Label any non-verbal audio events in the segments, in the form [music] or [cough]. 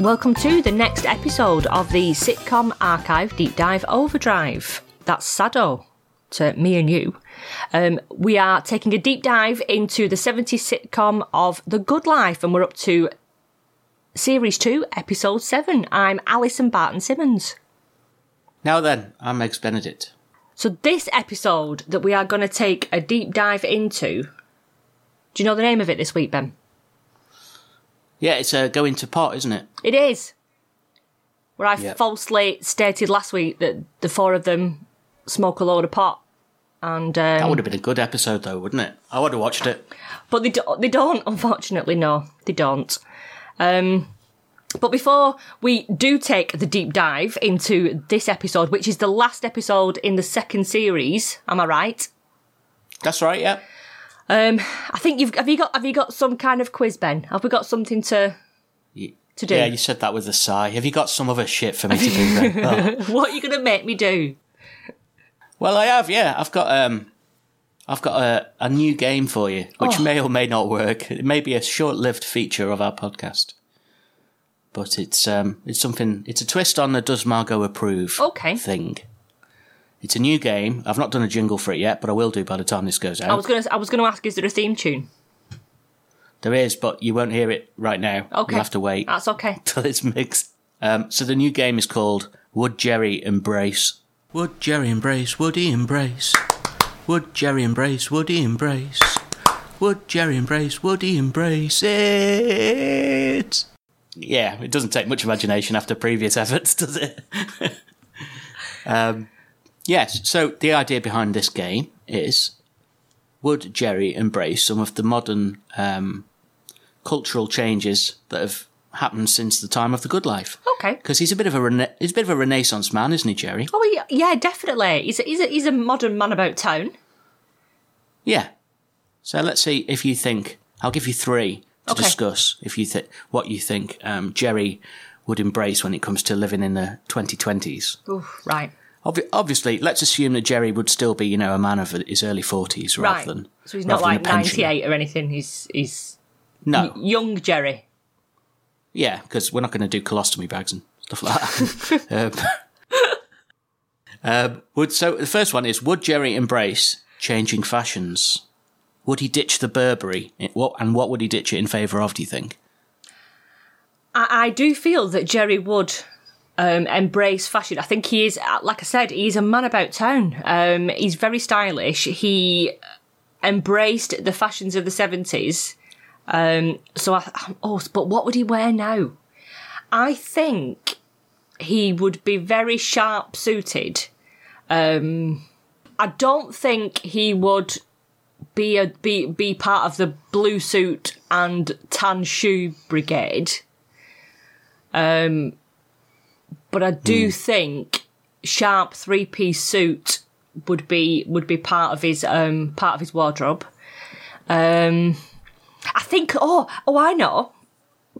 Welcome to the next episode of the Sitcom Archive Deep Dive Overdrive. That's Sado to me and you. Um, we are taking a deep dive into the 70s sitcom of The Good Life, and we're up to Series 2, Episode 7. I'm Alison Barton Simmons. Now then, I'm Megs Benedict. So, this episode that we are going to take a deep dive into, do you know the name of it this week, Ben? Yeah, it's a go into pot, isn't it? It is. Where I Yep. falsely stated last week that the four of them smoke a load of pot. And That um, would have been a good episode, though, wouldn't it? I would have watched it. but they do, they don't [laughs] unfortunately no they don't um but before we do take the deep dive into this episode which is the last episode in the second series am i right That's right, yeah. Um i think you've have you got have you got some kind of quiz ben have we got something to to do Yeah, you said that with a sigh. Have you got some other shit for me to do? [laughs] then? Oh. what are you gonna make me do Well, I have. Yeah, I've got um, I've got a, a new game for you, which Oh. may or may not work. It may be a short-lived feature of our podcast, but it's um, it's something. It's a twist on the Does Margot Approve Okay. thing. It's a new game. I've not done a jingle for it yet, but I will do by the time this goes out. i was gonna i was gonna ask is there a theme tune There is, but you won't hear it right now. okay You'll have to wait that's okay [laughs] till it's mixed. Um, so the new game is called Would Jerry Embrace? Would Jerry embrace? Would he embrace? Would Jerry embrace? Would he embrace? Would Jerry embrace? Would he embrace it? Yeah, it doesn't take much imagination after previous [laughs] efforts, does it? [laughs] um, yes, so the idea behind this game is would Jerry embrace some of the modern um, cultural changes that have happened since the time of the good life? okay Because he's a bit of a rena- he's a bit of a renaissance man, isn't he, Jerry? oh yeah, yeah definitely he's a, he's a he's a modern man about town Yeah. So let's see if you think. I'll give you three to Okay. discuss. If you think what you think um, Jerry would embrace when it comes to living in the 2020s. Oof, right obviously, let's assume that Jerry would still be, you know, a man of his early 40s rather right than. so he's not like 98 or anything he's he's No. young jerry Yeah, because we're not going to do colostomy bags and stuff like that. [laughs] um, [laughs] um, would so the first one is: Would Jerry embrace changing fashions? Would he ditch the Burberry? What and what would he ditch it in favour of? Do you think? I, I do feel that Jerry would um, embrace fashion. I think he is, uh, like I said, he's a man about town. Um, he's very stylish. He embraced the fashions of the seventies. Um, so, I, oh, but what would he wear now? I think he would be very sharp suited. Um, I don't think he would be a be be part of the blue suit and tan shoe brigade. Um, but I do think sharp three piece suit would be would be part of his um part of his wardrobe. Um, I think. Oh, oh, I know.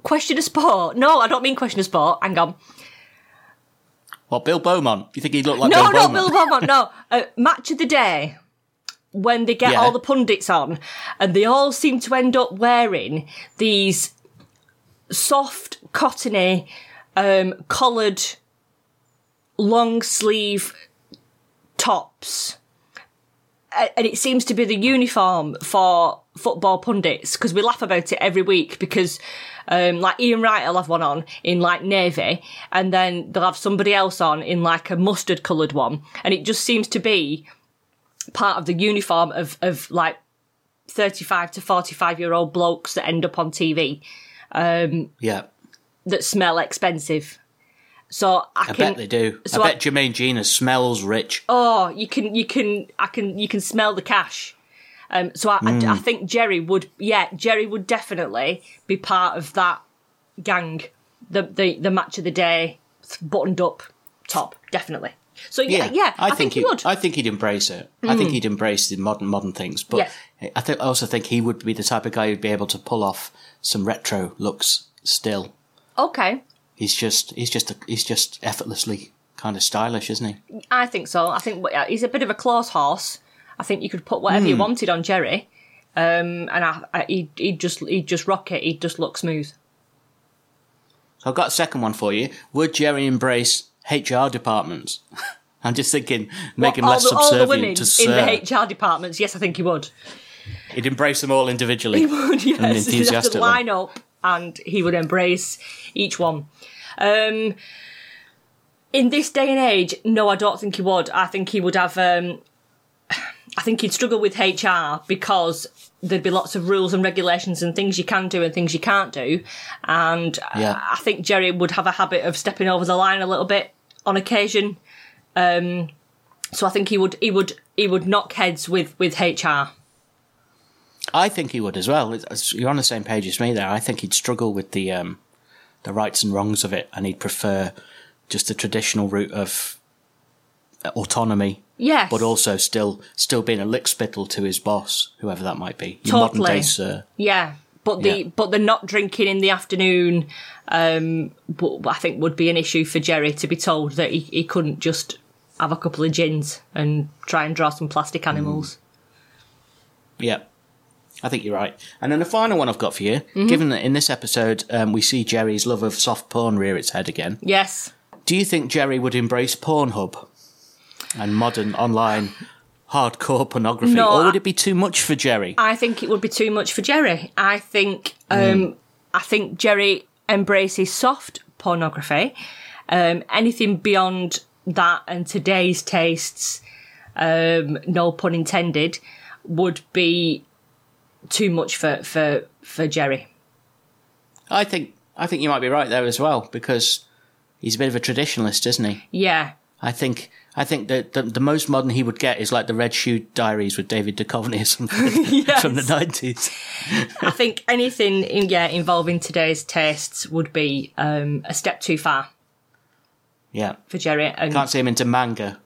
Question of sport. No, I don't mean question of sport. Hang on. Well, Bill Beaumont. You think he'd look like no, Bill no, Beaumont? Bill Beaumont. No, [laughs] uh, match of the day when they get Yeah. all the pundits on, and they all seem to end up wearing these soft, cottony, um, collared, long sleeve tops. And it seems to be the uniform for football pundits because we laugh about it every week because um, like Ian Wright will have one on in like navy and then they'll have somebody else on in like a mustard coloured one and it just seems to be part of the uniform of, of like 35 to 45 year old blokes that end up on TV um, Yeah, that smell expensive. So I, I can bet they do. so I I- bet Jermaine Jenas smells rich. oh, you can, you can, I can, you can smell the cash. Um, so I, Hmm. I, I think Jerry would, yeah, Jerry would definitely be part of that gang, the the, the match of the day, buttoned up top, definitely. So yeah, yeah, I, think, he he- would. I think he'd embrace it. I think he'd embrace the modern modern things. But Yeah. I think I also think he would be the type of guy who'd be able to pull off some retro looks. Still, okay, he's just he's just he's just effortlessly kind of stylish, isn't he? I think so. I think he's a bit of a close horse. I think you could put whatever you wanted on Jerry, um, and I, I, he'd, he'd just he'd just rock it. He'd just look smooth. So I've got a second one for you. Would Jerry embrace HR departments? [laughs] I'm just thinking, make him all less the, subservient women to in Sir. the HR departments. Yes, I think he would. He'd embrace them all individually. He would. [laughs] Yes, he'd have to enthusiastically. line up, and he would embrace each one. Um, in this day and age, no, I don't think he would. I think he would have. Um, I think he'd struggle with HR because there'd be lots of rules and regulations and things you can do and things you can't do. And Yeah. I think Jerry would have a habit of stepping over the line a little bit on occasion. Um, so I think he would he would he would knock heads with with HR. I think he would as well. It's- You're on the same page as me there. I think he'd struggle with the um, the rights and wrongs of it, and he'd prefer just the traditional route of autonomy, Yes, but also still still being a lickspittle to his boss, whoever that might be. Your modern Totally. day sir. Yeah, but the Yeah. but the not drinking in the afternoon, um, I think would be an issue for Jerry to be told that he, he couldn't just have a couple of gins and try and draw some plastic animals. Yeah. I think you're right. And then the final one I've got for you, Mm-hmm. given that in this episode um, we see Jerry's love of soft porn rear its head again, Yes, do you think Jerry would embrace Pornhub and modern online hardcore pornography, No, or would it be too much for Jerry? I think it would be too much for Jerry. I think um, I think Jerry embraces soft pornography. Um, anything beyond that and today's tastes, um, no pun intended, would be too much for for for Jerry. I think I think you might be right there as well because he's a bit of a traditionalist, isn't he? Yeah, I think I think that the, the most modern he would get is like the Red Shoe Diaries with David Duchovny or something [laughs] [laughs] from the nineties. I think anything in, yeah involving today's tastes would be um, a step too far Yeah, for Jerry. And can't see him into manga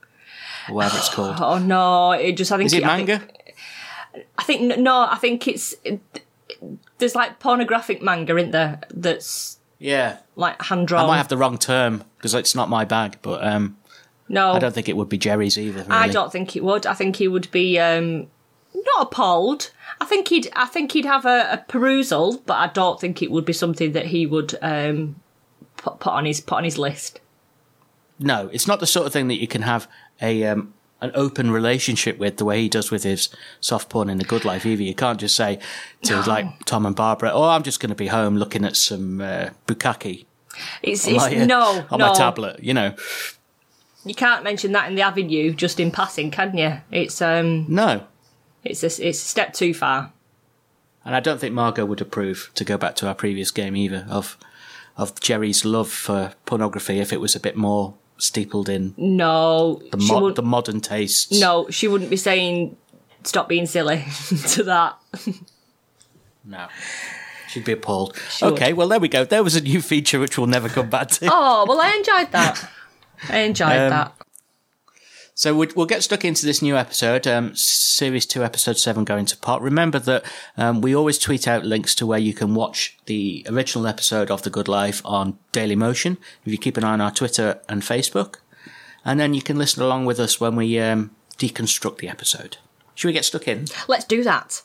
or whatever it's called. [sighs] oh no, it just I think Is it I think- manga? I think no, I think it's there's like pornographic manga in there that's Yeah, like hand drawn. I might have the wrong term because it's not my bag, but um, no, I don't think it would be Jerry's either. Really. I don't think it would. I think he would be um, not appalled. I think he'd I think he'd have a, a perusal, but I don't think it would be something that he would um, put, put on his put on his list. No, it's not the sort of thing that you can have a um, an open relationship with the way he does with his soft porn in the good life either. You can't just say to like Tom and Barbara, "Oh, I'm just going to be home looking at some uh, bukkake It's, it's my, uh, no on no. my tablet." You know, You can't mention that in the avenue just in passing, can you? It's um no. it's a, it's a step too far. And I don't think Margot would approve to go back to our previous game either of of Jerry's love for pornography if it was a bit more steepled in No, the, she mo- the modern tastes. no, she wouldn't be saying stop being silly [laughs] to that. no. She'd be appalled. would. okay, well there we go. There was a new feature which we'll never come back to. Oh well, I enjoyed that. I enjoyed Um, that. So we- we'll get stuck into this new episode, um, series two, episode seven, going to pot. Remember that um, we always tweet out links to where you can watch the original episode of The Good Life on Daily Motion. If you keep an eye on our Twitter and Facebook, and then you can listen along with us when we um, deconstruct the episode. Should we get stuck in? Let's do that.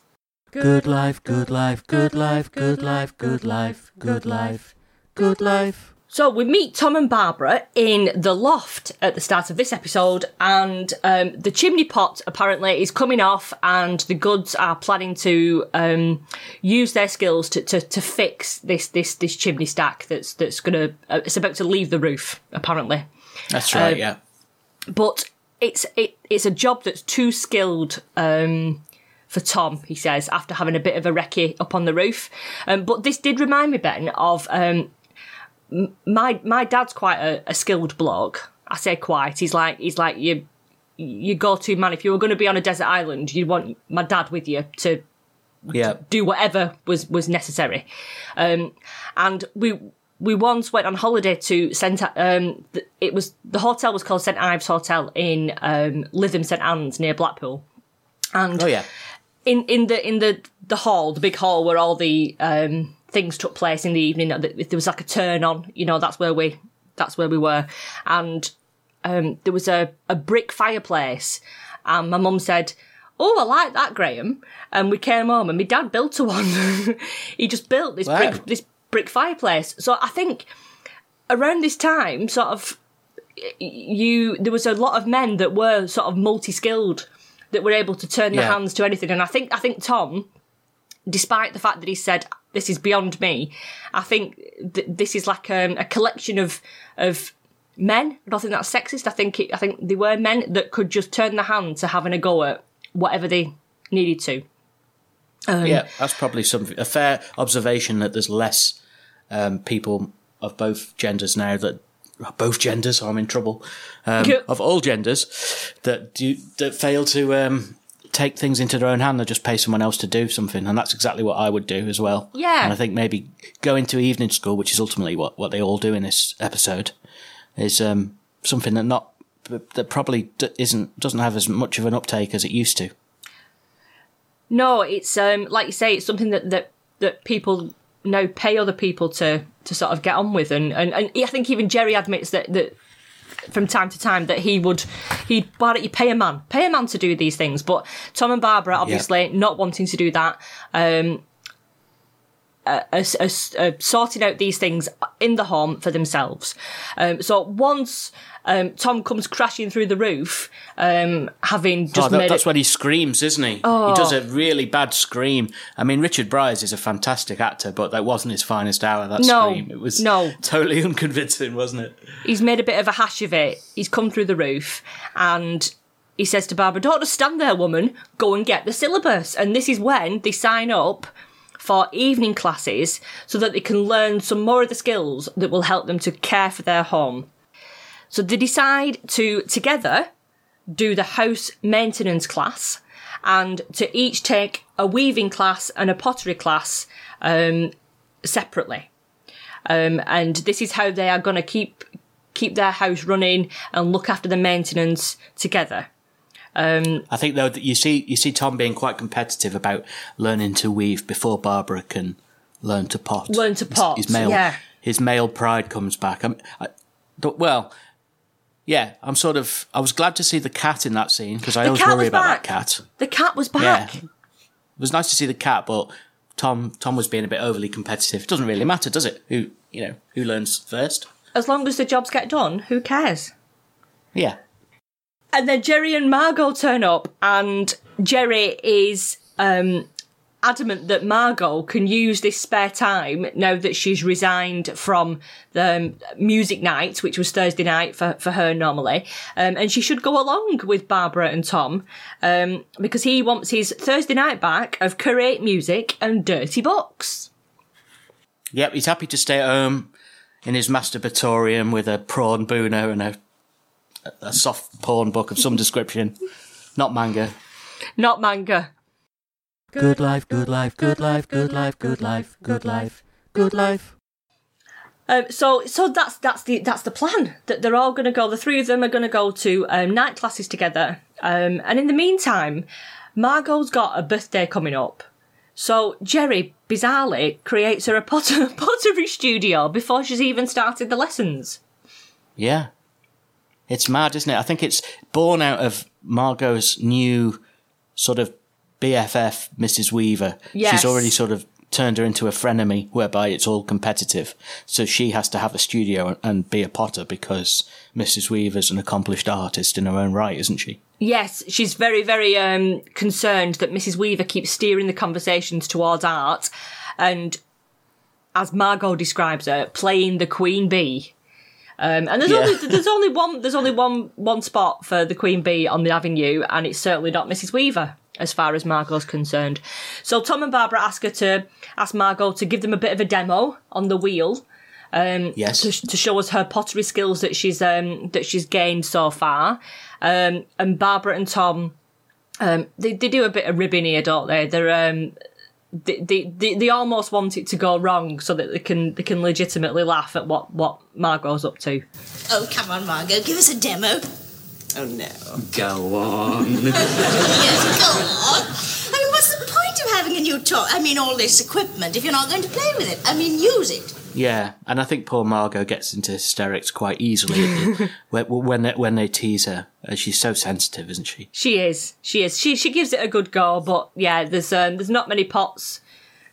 Good life, good life, good life, good life, good life, good life, good life. So we meet Tom and Barbara in the loft at the start of this episode, and um, the chimney pot apparently is coming off, and the goods are planning to um, use their skills to, to, to fix this this this chimney stack that's that's gonna uh, it's about to leave the roof apparently, That's right, Um, yeah. but it's it it's a job that's too skilled. Um, for Tom, he says, after having a bit of a recce up on the roof. Um, but this did remind me, Ben, of um, my my dad's quite a, a skilled bloke. I say quite. He's like he's like your your go to man. If you were going to be on a desert island, you'd want my dad with you to Yeah. do whatever was was necessary. Um, and we we once went on holiday to St. Um, it was the hotel was called St Ives Hotel in um, Lytham St Anne's near Blackpool. And Oh, yeah. in in the in the the hall, the big hall where all the um, things took place in the evening. th- There was like a turn on, you know. That's where we that's where we were, and um, there was a a brick fireplace, and my mum said. Oh, I like that, Graham. And we came home, and my dad built a one. [laughs] he just built this Wow. brick, this brick fireplace. So I think around this time, sort of, you there was a lot of men that were sort of multi-skilled that were able to turn their Yeah. hands to anything, and I think I think Tom, despite the fact that he said this is beyond me, I think th- this is like um, a collection of of men. I don't think that's sexist. I think it, I think they were men that could just turn the hand to having a go at whatever they needed to. Um, yeah, that's probably some a fair observation that there's less um, people of both genders now that both genders. I'm in trouble. Um, of all genders that do that fail to um, take things into their own hand. They just pay someone else to do something, and that's exactly what I would do as well. Yeah. and I think maybe going to evening school, which is ultimately what what they all do in this episode, is um, something that not that probably isn't doesn't have as much of an uptake as it used to. No, it's um like you say, it's something that that that people now pay other people to to sort of get on with, and and, and I think even Jerry admits that that from time to time that he would he'd why don't you pay a man? Pay a man to do these things. But tom and barbara obviously not wanting to do that um uh, uh, uh, uh, sorting out these things in the home for themselves. Um, so once um, Tom comes crashing through the roof, um, having just Oh, that- made that's it, when he screams, isn't he? He does a really bad scream. I mean, Richard Briers is a fantastic actor, but that wasn't his finest hour. That No, scream, it was no. totally [laughs] unconvincing, wasn't it? he's made a bit of a hash of it. He's come through the roof and he says to Barbara, Don't just stand there, woman, go and get the syllabus. And this is when they sign up for evening classes so that they can learn some more of the skills that will help them to care for their home. So they decide to together do the house maintenance class and to each take a weaving class and a pottery class um, separately. Um, and this is how they are going to keep keep their house running and look after the maintenance together. I think though that you see you see Tom being quite competitive about learning to weave before Barbara can learn to pot. Learn to His- pot, His, male yeah. his male pride comes back. I'm, I, well, yeah, I'm sort of. I was glad to see the cat in that scene because I always worry about back. that cat. The cat was back. Yeah. It was nice to see the cat, but Tom Tom was being a bit overly competitive. It doesn't really matter, does it? Who you know who learns first? As long as the jobs get done, who cares? Yeah, And then Jerry and Margot turn up, and Jerry is um, adamant that Margot can use this spare time now that she's resigned from the um, music night, which was Thursday night for, for her normally, um, and she should go along with Barbara and Tom um, because he wants his Thursday night back of create music and dirty books. yep. He's happy to stay at home in his masturbatorium with a prawn booner and a a soft porn book of some description, not manga. Not manga. Good life, good life, good life, good life, good life, good life, good life. Um, so, so that's that's the that's the plan. That they're all going to go. The three of them are going to go to um, night classes together. Um, and in the meantime, Margot's got a birthday coming up. So Jerry bizarrely creates her a potter, [laughs] pottery studio before she's even started the lessons. Yeah. It's mad, isn't it? I think it's born out of Margot's new sort of BFF, Mrs. Weaver. Yes. She's already sort of turned her into a frenemy whereby it's all competitive. So she has to have a studio and be a potter because Mrs. Weaver's an accomplished artist in her own right, isn't she? Yes, she's very, very um, concerned that Mrs. Weaver keeps steering the conversations towards art, and as Margot describes her, playing the queen bee. Um, and there's Yeah. only there's [laughs] only one there's only one one spot for the queen bee on the avenue, and it's certainly not Mrs. Weaver as far as Margot's concerned. So Tom and Barbara ask her to ask Margot to give them a bit of a demo on the wheel Yes. to, to show us her pottery skills that she's um, that she's gained so far. Um, and Barbara and Tom, um, they they do a bit of ribbing here, don't they? They're um, they, they, they, they almost want it to go wrong so that they can they can legitimately laugh at what what Margot's up to. Oh, come on, Margot, give us a demo. Oh, no. Go on. [laughs] Yes, go on. I mean, what's the point of having a new toy? I mean, all this equipment if you're not going to play with it. I mean, use it. Yeah, and I think poor Margot gets into hysterics quite easily [laughs] when when they, when they tease her. Uh, She's so sensitive, isn't she? She is, she is, she she gives it a good go, but yeah, there's um, there's not many pots,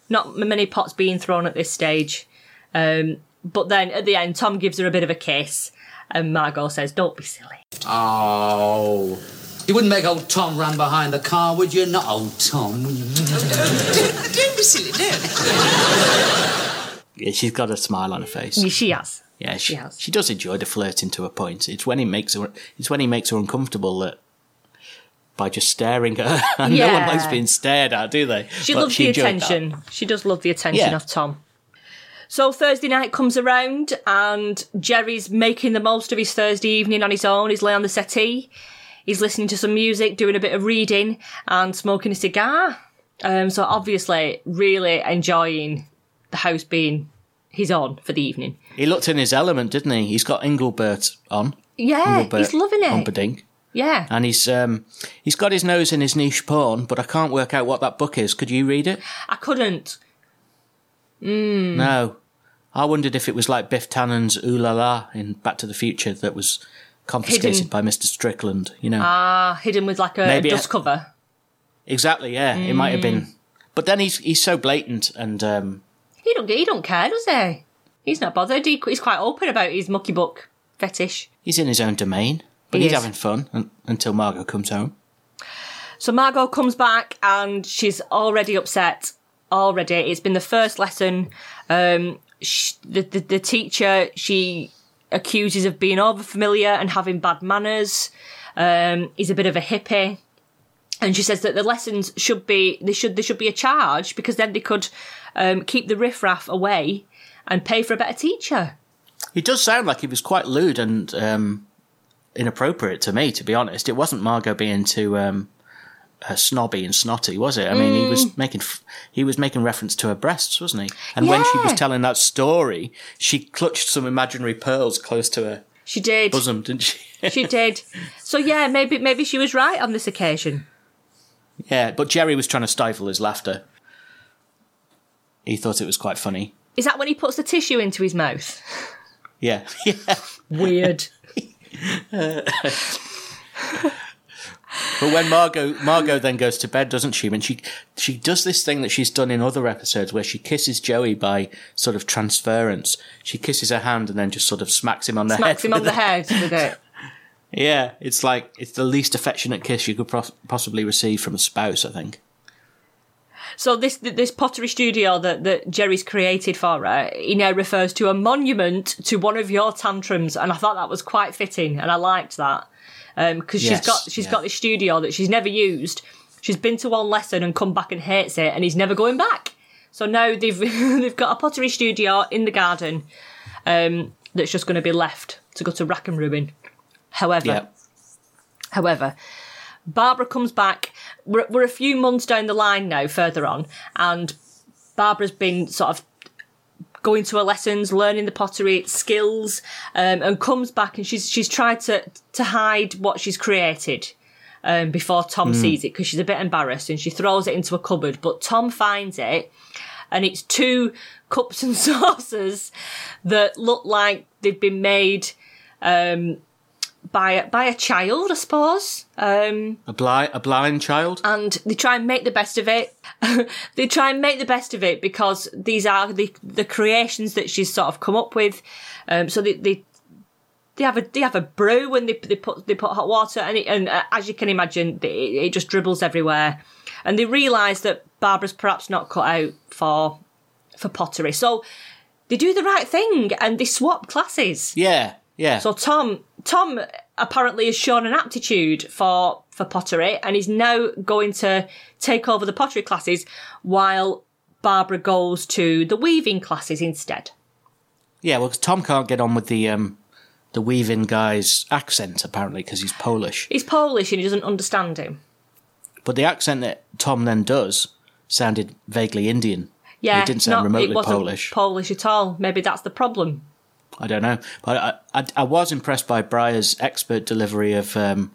not many pots being thrown at this stage. Um, but then at the end, Tom gives her a bit of a kiss, and Margot says, "Don't be silly." Oh. You wouldn't make old Tom run behind the car, would you? Not old Tom. would you? Don't be silly, no. Yeah, she's got a smile on her face. Yeah, She has. Yeah, she, has. she does enjoy the flirting to a point. It's when he makes her. It's when he makes her uncomfortable that by just staring at her. And [laughs] No one likes being stared at, do they? She But loves the enjoyed that. attention. She does love the attention Yeah. of Tom. So Thursday night comes around and Jerry's making the most of his Thursday evening on his own. He's laying on the settee. He's listening to some music, doing a bit of reading and smoking a cigar. Um, so obviously really enjoying the house being his own for the evening. He looked in his element, didn't he? He's got Engelbert on. Yeah, Engelbert he's loving it. Humperdinck. Yeah. And he's um, he's got his nose in his niche porn, but I can't work out what that book is. Could you read it? I couldn't. No. I wondered if it was like Biff Tannen's Ooh La La in Back to the Future that was confiscated Hidden. by Mr. Strickland, you know. Ah, hidden with like a, a Maybe dust I- cover. exactly, yeah. It might have been. But then he's he's so blatant and um, He don't he don't care, does he? He's not bothered. He, he's quite open about his mucky book fetish. he's in his own domain. But He he's is. having fun un- until Margot comes home. So Margot comes back and she's already upset. Already, it's been the first lesson. Um, sh the, the the teacher she accuses of being over familiar and having bad manners. Um, he's a bit of a hippie, and she says that the lessons should be they should there should be a charge because then they could um, keep the riffraff away and pay for a better teacher. It does sound like he was quite lewd and um, inappropriate to me, to be honest. It wasn't Margot being too um, uh, snobby and snotty, was it? I mean, he was making he was making reference to her breasts, wasn't he? And when she was telling that story, she clutched some imaginary pearls close to her She did. bosom, didn't she? [laughs] She did. So yeah, maybe maybe she was right on this occasion. yeah, but Jerry was trying to stifle his laughter. He thought it was quite funny. Is that when he puts the tissue into his mouth? Yeah, [laughs] yeah. Weird. [laughs] But when Margot Margot then goes to bed, doesn't she? And she she does this thing that she's done in other episodes where she kisses Joey by sort of transference. She kisses her hand and then just sort of smacks him on the Smacks head. him on the head with it. [laughs] Yeah, it's like it's the least affectionate kiss you could pos- possibly receive from a spouse. I think. So this this pottery studio that, that Jerry's created for her, he now refers to a monument to one of your tantrums, and I thought that was quite fitting, and I liked that because Yes, she's got she's yeah. got this studio that she's never used. She's been to one lesson and come back and hates it, and he's never going back. So now they've [laughs] they've got a pottery studio in the garden um, that's just going to be left to go to rack and ruin. However, Yeah. However, Barbara comes back. We're, we're a few months down the line now, further on, and Barbara's been sort of going to her lessons, learning the pottery skills, um, and comes back and she's she's tried to to hide what she's created. Um, before Tom sees it, because she's a bit embarrassed, and she throws it into a cupboard. But Tom finds it, and it's two cups and [laughs] saucers that look like they've been made um, by a- by a child, I suppose. Um, A blind a blind child. and they try and make the best of it. [laughs] they try and make the best of it because these are the the creations that she's sort of come up with. Um, so they, they they have a they have a brew and they they put they put hot water and it, and uh, as you can imagine, it, it just dribbles everywhere. And they realise that Barbara's perhaps not cut out for for pottery, so they do the right thing and they swap classes. Yeah, yeah. So Tom Tom apparently has shown an aptitude for for pottery and is now going to take over the pottery classes while Barbara goes to the weaving classes instead. yeah, well, Tom can't get on with the um, the weaving guy's accent apparently because he's Polish. He's Polish and he doesn't understand him. But the accent that Tom then does sounded vaguely Indian. Yeah, it didn't sound not- remotely Polish. Polish at all. Maybe that's the problem. I don't know, but I, I, I was impressed by Briers' expert delivery of um,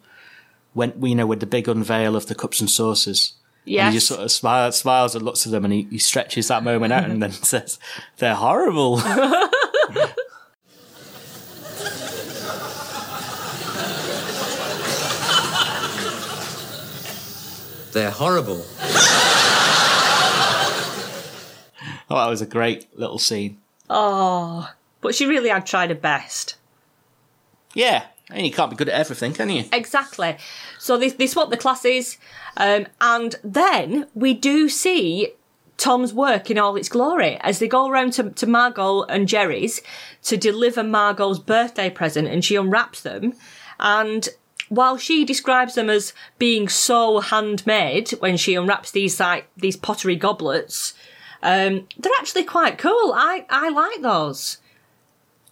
when you know with the big unveil of the cups and saucers. Yeah. He just sort of smiles, smiles and looks at them, and he, he stretches that moment out, and then [laughs] says, "They're horrible." [laughs] They're horrible. oh, that was a great little scene. Oh, but she really had tried her best. Yeah, and you can't be good at everything, can you? Exactly. So they, they swap the classes, um, and then we do see Tom's work in all its glory as they go around to, to Margot and Jerry's to deliver Margot's birthday present, and she unwraps them. And while she describes them as being so handmade when she unwraps these like these pottery goblets, um, they're actually quite cool. I I like those.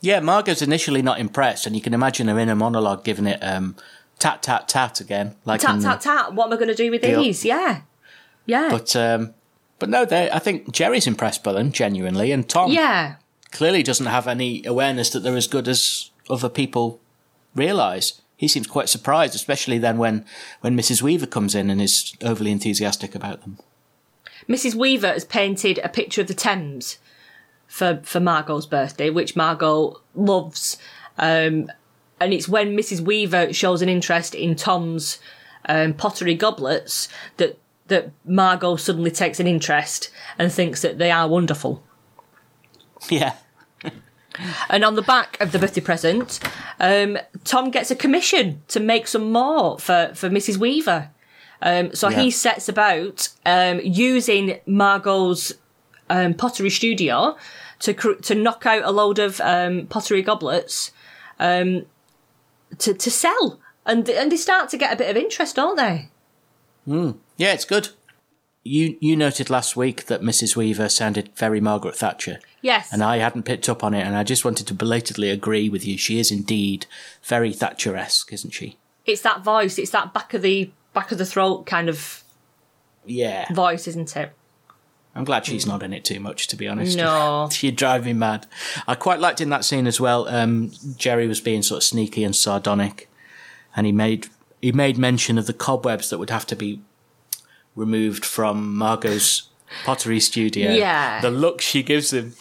Yeah, Margot's initially not impressed, and you can imagine her in a monologue giving it um, tat tat tat again, like Tat tat tat. What am I going to do with Deal. these? Yeah, yeah, But um, but no, they. I think Jerry's impressed by them genuinely, and Tom yeah. clearly doesn't have any awareness that they're as good as other people realise. He seems quite surprised, especially then when when Mrs. Weaver comes in and is overly enthusiastic about them. Mrs. Weaver has painted a picture of the Thames for for Margot's birthday, which Margot loves. Um, and it's when Mrs. Weaver shows an interest in Tom's um, pottery goblets that that Margot suddenly takes an interest and thinks that they are wonderful. Yeah, And on the back of the birthday present, um, Tom gets a commission to make some more for, for Mrs. Weaver. Um, so Yeah. he sets about um, using Margot's um, pottery studio to cr- to knock out a load of um, pottery goblets um, to to sell, and and they start to get a bit of interest, don't they? yeah, it's good. You you noted last week that Mrs. Weaver sounded very Margaret Thatcher. Yes. And I hadn't picked up on it, and I just wanted to belatedly agree with you. She is indeed very Thatcher-esque, isn't she? it's that voice. It's that back of the back of the throat kind of Yeah. voice, isn't it? I'm glad she's not in it too much, to be honest. No. [laughs] She'd drive me mad. I quite liked in that scene as well. Um, Jerry was being sort of sneaky and sardonic, and he made he made mention of the cobwebs that would have to be removed from Margot's [laughs] pottery studio. Yeah. the look she gives him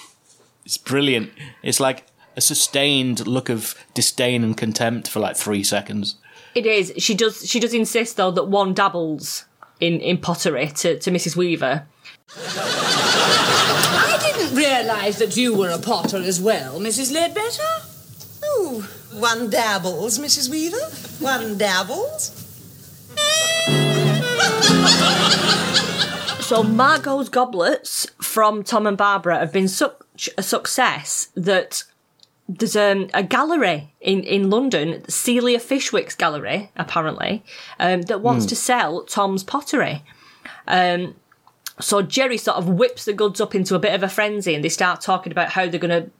is brilliant. It's like a sustained look of disdain and contempt for like three seconds. It is. She does. She does insist though that one dabbles in in pottery to to Mrs. Weaver. I didn't realise that you were a potter as well, Mrs. Leadbetter. Ooh, one dabbles, Mrs. Weaver. One dabbles. So Margot's goblets from Tom and Barbara have been such a success that there's um, a gallery in, in London, Celia Fishwick's gallery, apparently, um, that wants to sell Tom's pottery. Um, so Jerry sort of whips the goods up into a bit of a frenzy and they start talking about how they're going to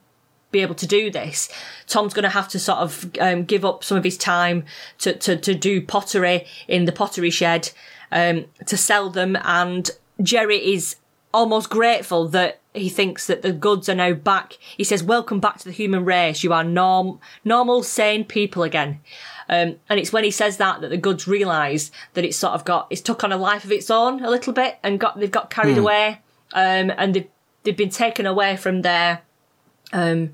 be able to do this. Tom's going to have to sort of um, give up some of his time to, to, to do pottery in the pottery shed um, to sell them. And Jerry is almost grateful that he thinks that the goods are now back. He says, Welcome back to the human race. You are norm- normal, sane people again. Um, and it's when he says that that the goods realise that it's sort of got it's took on a life of its own a little bit and got they've got carried away um, and they've they've been taken away from their um,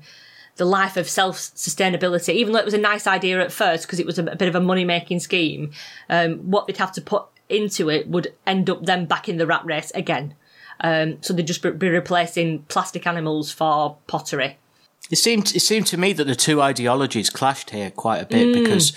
the life of self sustainability. Even though it was a nice idea at first because it was a, a bit of a money making scheme, um, what they'd have to put into it would end up them back in the rat race again. Um, so they'd just be- replacing plastic animals for pottery. It seemed it seemed to me that the two ideologies clashed here quite a bit because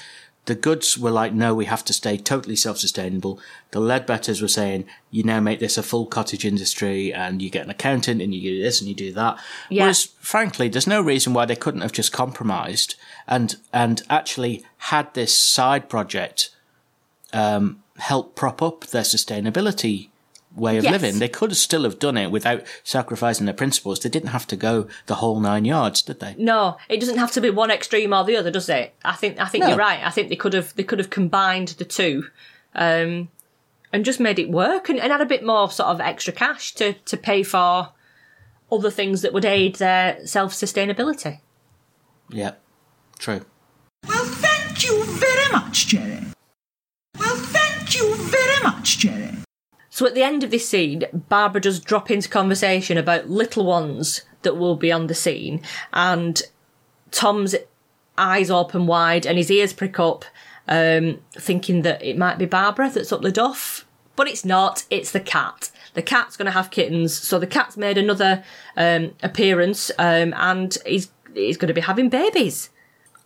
the goods were like, no, we have to stay totally self-sustainable. The Leadbetters were saying, you now make this a full cottage industry, and you get an accountant, and you do this and you do that. Yeah. Whereas, frankly, there's no reason why they couldn't have just compromised and and actually had this side project um, help prop up their sustainability way of Yes. living. They could still have done it without sacrificing their principles. They didn't have to go the whole nine yards, did they? No, it doesn't have to be one extreme or the other, does it? I think I think No. you're right. I think they could have they could have combined the two, um, and just made it work and, and had a bit more sort of extra cash to to pay for other things that would aid their self sustainability. Yeah, true. Well, thank you very much, Jerry. Well, thank you very much, Jerry. So at the end of this scene, Barbara does drop into conversation about little ones that will be on the scene, and Tom's eyes open wide and his ears prick up, um, thinking that it might be Barbara that's up the duff. But it's not, it's the cat. The cat's going to have kittens, so the cat's made another um, appearance, um, and he's he's going to be having babies.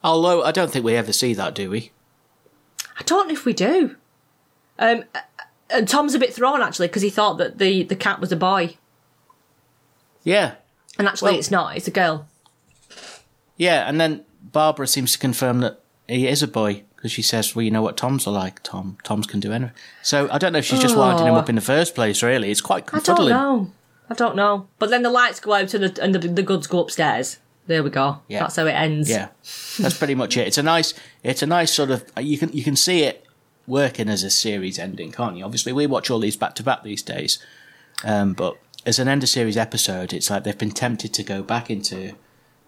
Although I don't think we ever see that, do we? I don't know if we do. Um, and Tom's a bit thrown actually because he thought that the the cat was a boy, Yeah, and actually Well- it's not. It's a girl. yeah. And then Barbara seems to confirm that he is a boy because she says, "Well, you know what Toms are like. Tom, Toms can do anything." So I don't know if she's just winding him up oh. in the first place. Really, it's quite Oh. I don't know. I don't know. But then the lights go out and the and the, the goods go upstairs. There we go. Yeah. That's how it ends. Yeah, that's pretty much it. It's a nice, it's a nice sort of you can you can see it working as a series ending, can't you? Obviously, we watch all these back to back these days, um, but as an end of series episode, it's like they've been tempted to go back into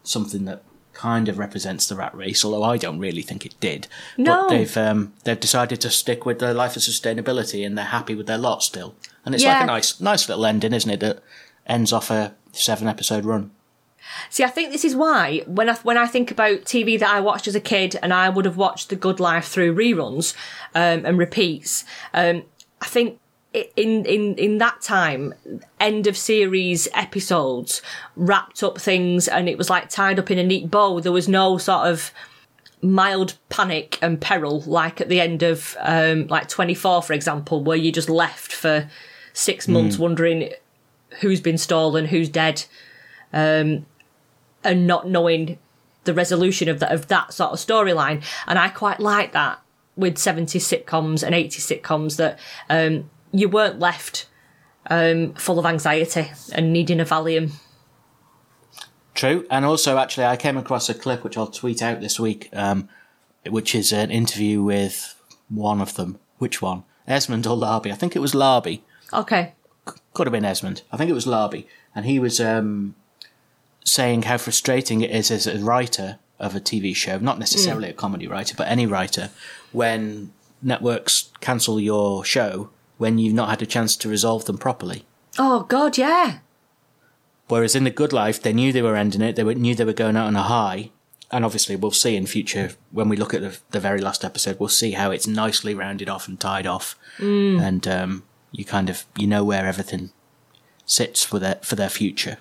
something that kind of represents the rat race, although I don't really think it did. No. But they've um, they've decided to stick with their life of sustainability, and they're happy with their lot still. And it's like a nice nice little ending, isn't it? That ends off a seven episode run. See, I think this is why when I when I think about TV that I watched as a kid, and I would have watched The Good Life through reruns um, and repeats. Um, I think in in in that time, end of series episodes wrapped up things, and it was like tied up in a neat bow. There was no sort of mild panic and peril like at the end of um, like 24 for example where you just left for six months wondering who's been stolen who's dead um, and not knowing the resolution of that of that sort of storyline and i quite like that with 70s sitcoms and 80s sitcoms that um, you weren't left um, full of anxiety and needing a valium True, and also actually, I came across a clip which I'll tweet out this week, um, which is an interview with one of them. Which one? Esmonde or Larbey? I think it was Larbey. okay Could have been Esmonde. I think it was Larbey, and he was um, saying how frustrating it is as a writer of a TV show, not necessarily a comedy writer, but any writer, when networks cancel your show when you've not had a chance to resolve them properly. oh god yeah Whereas in the good life, they knew they were ending it. They were, knew they were going out on a high. And obviously, we'll see in future when we look at the, the very last episode. We'll see how it's nicely rounded off and tied off, and um, you kind of you know where everything sits for their for their future.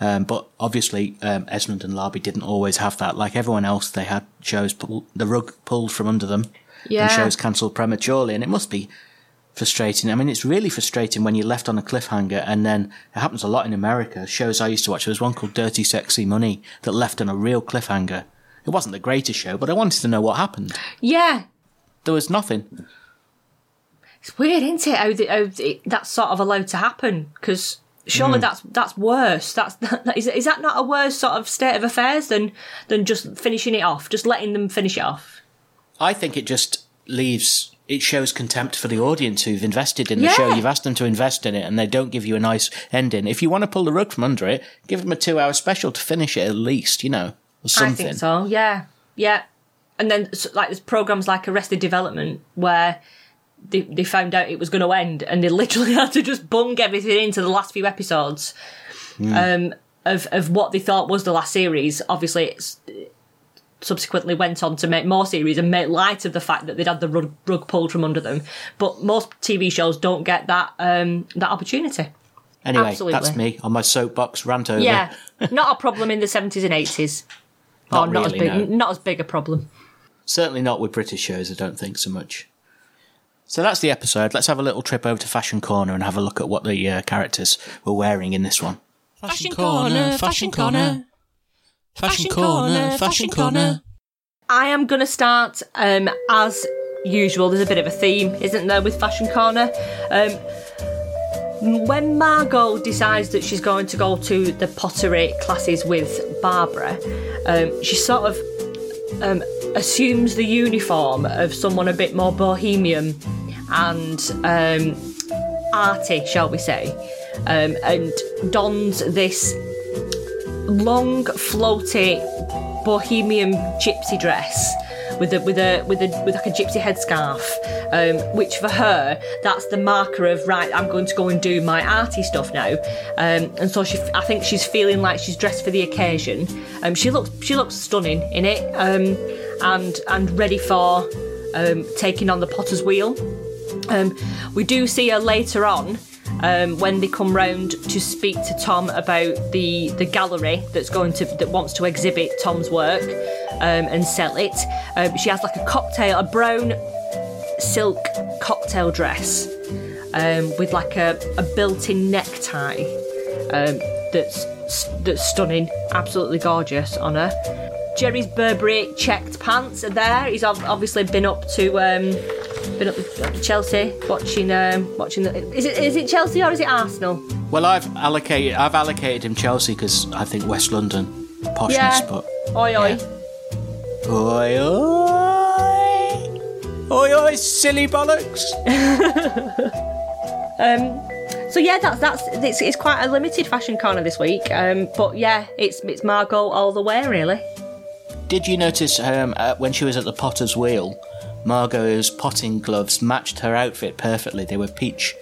Um, but obviously, um, Esmonde and Larbey didn't always have that. Like everyone else, they had shows pull, the rug pulled from under them, Yeah. and shows cancelled prematurely. And it must be frustrating. I mean, it's really frustrating when you're left on a cliffhanger, and then it happens a lot in America. Shows I used to watch, there was one called Dirty Sexy Money that left on a real cliffhanger. It wasn't the greatest show, but I wanted to know what happened. yeah There was nothing. It's weird, isn't it? How, the, how the, that's sort of allowed to happen because surely mm. that's that's worse. That's [laughs] that, is, is that not a worse sort of state of affairs than than just finishing it off, just letting them finish it off? I think it just leaves. It shows contempt for the audience who've invested in the show. You've asked them to invest in it, and they don't give you a nice ending. If you want to pull the rug from under it, give them a two-hour special to finish it at least. You know, or something. I think so. Yeah, yeah. And then like there's programs like Arrested Development where they they found out it was going to end and they literally [laughs] had to just bung everything into the last few episodes um, of of what they thought was the last series. Obviously, it's subsequently went on to make more series and make light of the fact that they'd had the rug, rug pulled from under them. But most TV shows don't get that um, that opportunity. Anyway, Absolutely. that's me on my soapbox rant over. Yeah, not a problem in the seventies and eighties. Not oh, not really, as big, no. not as big a problem. Certainly not with British shows, I don't think so much. So that's the episode. Let's have a little trip over to Fashion Corner and have a look at what the uh, characters were wearing in this one. Fashion corner, fashion corner. Fashion corner, fashion corner. I am going to start um, as usual. There's a bit of a theme, isn't there, with Fashion Corner? Um, when Margot decides that she's going to go to the pottery classes with Barbara, um, she sort of um, assumes the uniform of someone a bit more bohemian and um, arty, shall we say, um, and dons this long, floaty bohemian gypsy dress with a with a with a with like a gypsy headscarf, um, which for her that's the marker of right. I'm going to go and do my arty stuff now, um, and so she I think she's feeling like she's dressed for the occasion. Um, she looks she looks stunning in it, um, and and ready for um, taking on the potter's wheel. Um, we do see her later on um, when they come round to speak to Tom about the the gallery that's going to that wants to exhibit Tom's work um, and sell it. Um, she has like a cocktail, a brown silk cocktail dress um, with like a, a built-in necktie um, that's that's stunning, absolutely gorgeous on her. Jerry's Burberry checked pants are there. He's obviously been up to um, been up to Chelsea watching um, watching the. Is it is it Chelsea or is it Arsenal? Well, I've allocated I've allocated him Chelsea because I think West London poshness, Yeah. but Oi oi. oi oi oi oi silly bollocks. [laughs] So yeah, that's that's it's, it's quite a limited fashion corner this week. Um, but yeah, it's it's Margot all the way really. Did you notice um, uh, when she was at the Potter's Wheel, Margot's potting gloves matched her outfit perfectly. They were peach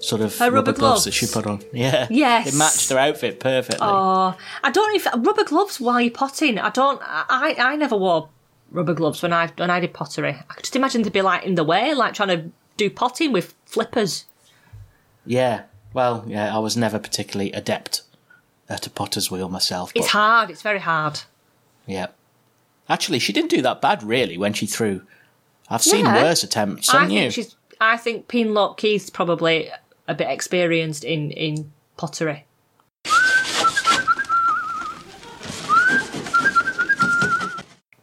sort of rubber, rubber gloves. gloves. that she put on. Yeah, Yes. they matched her outfit perfectly. Oh, I don't know if rubber gloves while you're potting. I don't. I I never wore rubber gloves when I when I did pottery. I could just imagine to be like in the way, like trying to do potting with flippers. Yeah, well, yeah, I was never particularly adept at a Potter's Wheel myself. It's hard. It's very hard. Yeah. Actually, she didn't do that bad, really, when she threw. I've seen Yeah. worse attempts, I haven't think you? she's. I think Penelope Keith's probably a bit experienced in in pottery.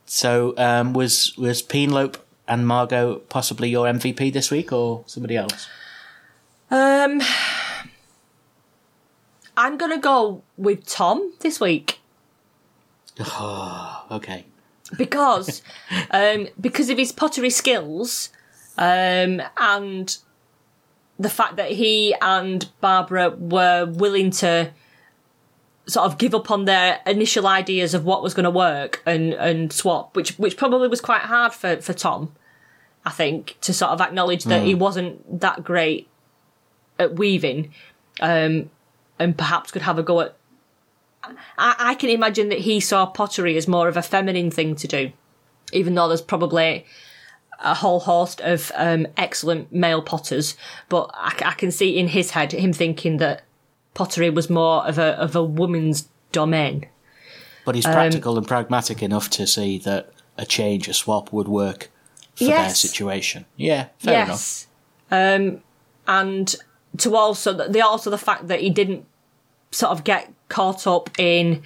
So, um, was was Penelope and Margot possibly your MVP this week, or somebody else? Um, I'm gonna go with Tom this week. [sighs] Okay. Because [laughs] um, because of his pottery skills um, and the fact that he and Barbara were willing to sort of give up on their initial ideas of what was going to work and and swap, which which probably was quite hard for for Tom, I think, to sort of acknowledge that he wasn't that great at weaving, um, and perhaps could have a go at I, I can imagine that he saw pottery as more of a feminine thing to do, even though there's probably a whole host of um, excellent male potters. But I can see in his head him thinking that pottery was more of a of a woman's domain. But Um, he's practical and pragmatic enough to see that a change, a swap would work for their situation. Yeah, fair enough. um, and to also the also the fact that he didn't sort of get caught up in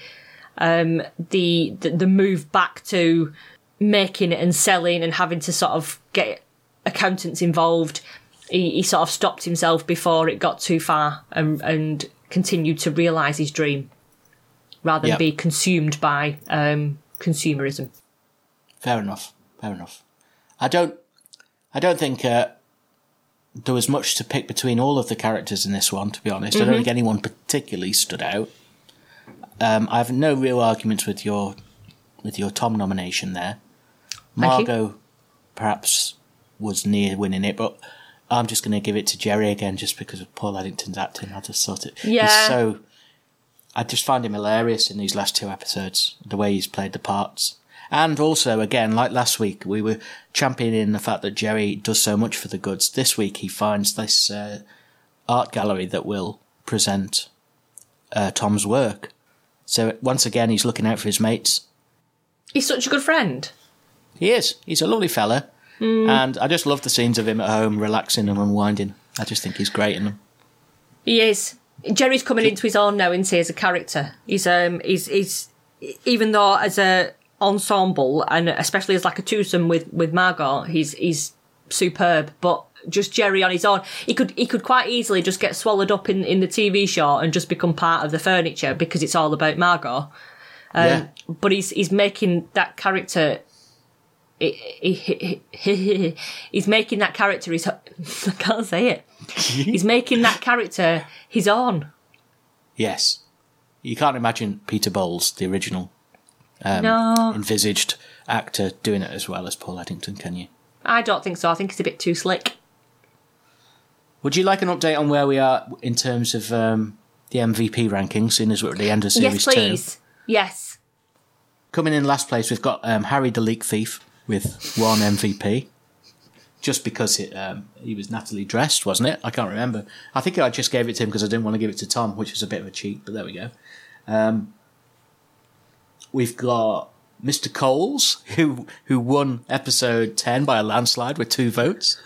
um, the, the the move back to making and selling and having to sort of get accountants involved. He, he sort of stopped himself before it got too far and and continued to realise his dream rather than Yep. be consumed by um, consumerism. Fair enough. Fair enough. I don't. I don't think uh, there was much to pick between all of the characters in this one. To be honest, I don't think anyone particularly stood out. Um, I have no real arguments with your with your Tom nomination there. Margot perhaps was near winning it, but I'm just going to give it to Jerry again, just because of Paul Eddington's acting. I just thought it. Yeah. He's so. I just find him hilarious in these last two episodes, the way he's played the parts. And also, again, like last week, we were championing the fact that Jerry does so much for the goods. This week, he finds this uh, art gallery that will present uh, Tom's work. So once again, he's looking out for his mates. He's such a good friend. He is. He's a lovely fella. And I just love the scenes of him at home, relaxing and unwinding. I just think he's great in them. He is. Jerry's coming into his own now, isn't he, as a character? He's um he's he's even though as a ensemble and especially as like a twosome with with Margot, he's he's superb. But just Jerry on his own, he could he could quite easily just get swallowed up in in the TV show and just become part of the furniture because it's all about Margot. Um, yeah. But he's he's making that character. he- he- he- He's making that character his. [laughs] I can't say it. [laughs] He's making that character his own. Yes. You can't imagine Peter Bowles, the original no, envisaged actor, doing it as well as Paul Eddington, can you? I don't think so. I think it's a bit too slick. Would you like an update on where we are in terms of um, the MVP rankings, seeing as we're at the end of Series yes, 2? please. Yes. Coming in last place, we've got um, Harry the Leek Thief with one MVP. just because it, um, he was nattily dressed, wasn't it? I can't remember. I think I just gave it to him because I didn't want to give it to Tom, which was a bit of a cheat, but there we go. Um, we've got Mr. Coles, who who won episode 10 by a landslide with two votes.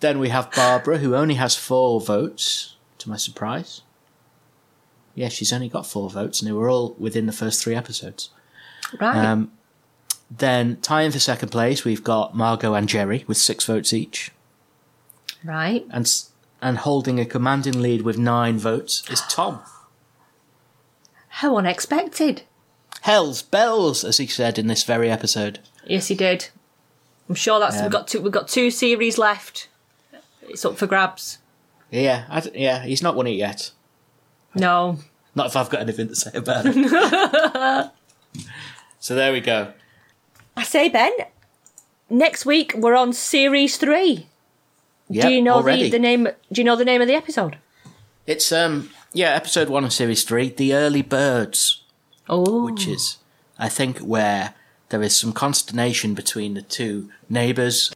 then we have Barbara, who only has four votes, to my surprise. Yeah, she's only got four votes, and they were all within the first three episodes. Right. Um, then tying for second place, we've got Margot and Jerry with six votes each, right. and and holding a commanding lead with nine votes is Tom. How unexpected. Hell's bells, as he said in this very episode. Yes, he did. I'm sure that's Um, we've got two. We've got two series left. It's up for grabs. Yeah, I yeah, he's not won it yet. No, Not if I've got anything to say about it. [laughs] so there we go. I say Ben. Next week we're on series three. Yeah, do you know the, the name? Do you know the name of the episode? It's um yeah, episode one of series three, The Early Birds, Oh, which is I think where there is some consternation between the two neighbours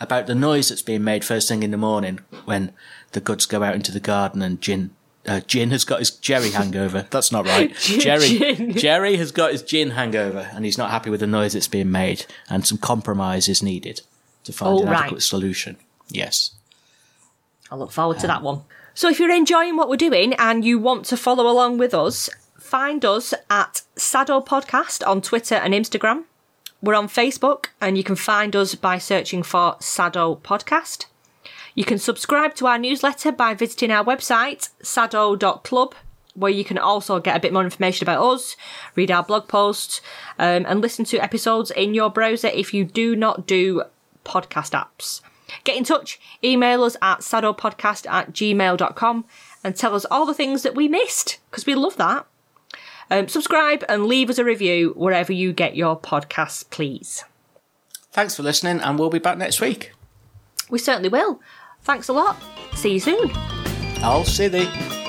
about the noise that's being made first thing in the morning when the goods go out into the garden and Jin uh, Jin has got his Jerry hangover. [laughs] That's not right. [laughs] Jerry [laughs] Jin. Jerry has got his gin hangover and he's not happy with the noise that's being made and some compromise is needed to find Oh, an right. adequate solution. Yes. I look forward to that one. So if you're enjoying what we're doing and you want to follow along with us, find us at Sado Podcast on Twitter and Instagram. We're on Facebook and you can find us by searching for Sado Podcast. You can subscribe to our newsletter by visiting our website, sado.club, where you can also get a bit more information about us, read our blog posts, um, and listen to episodes in your browser if you do not do podcast apps. Get in touch, email us at sadopodcast at gmail.com and tell us all the things that we missed, because we love that. Um, subscribe and leave us a review wherever you get your podcasts, please. Thanks for listening and we'll be back next week. We certainly will. Thanks a lot. See you soon. I'll see thee.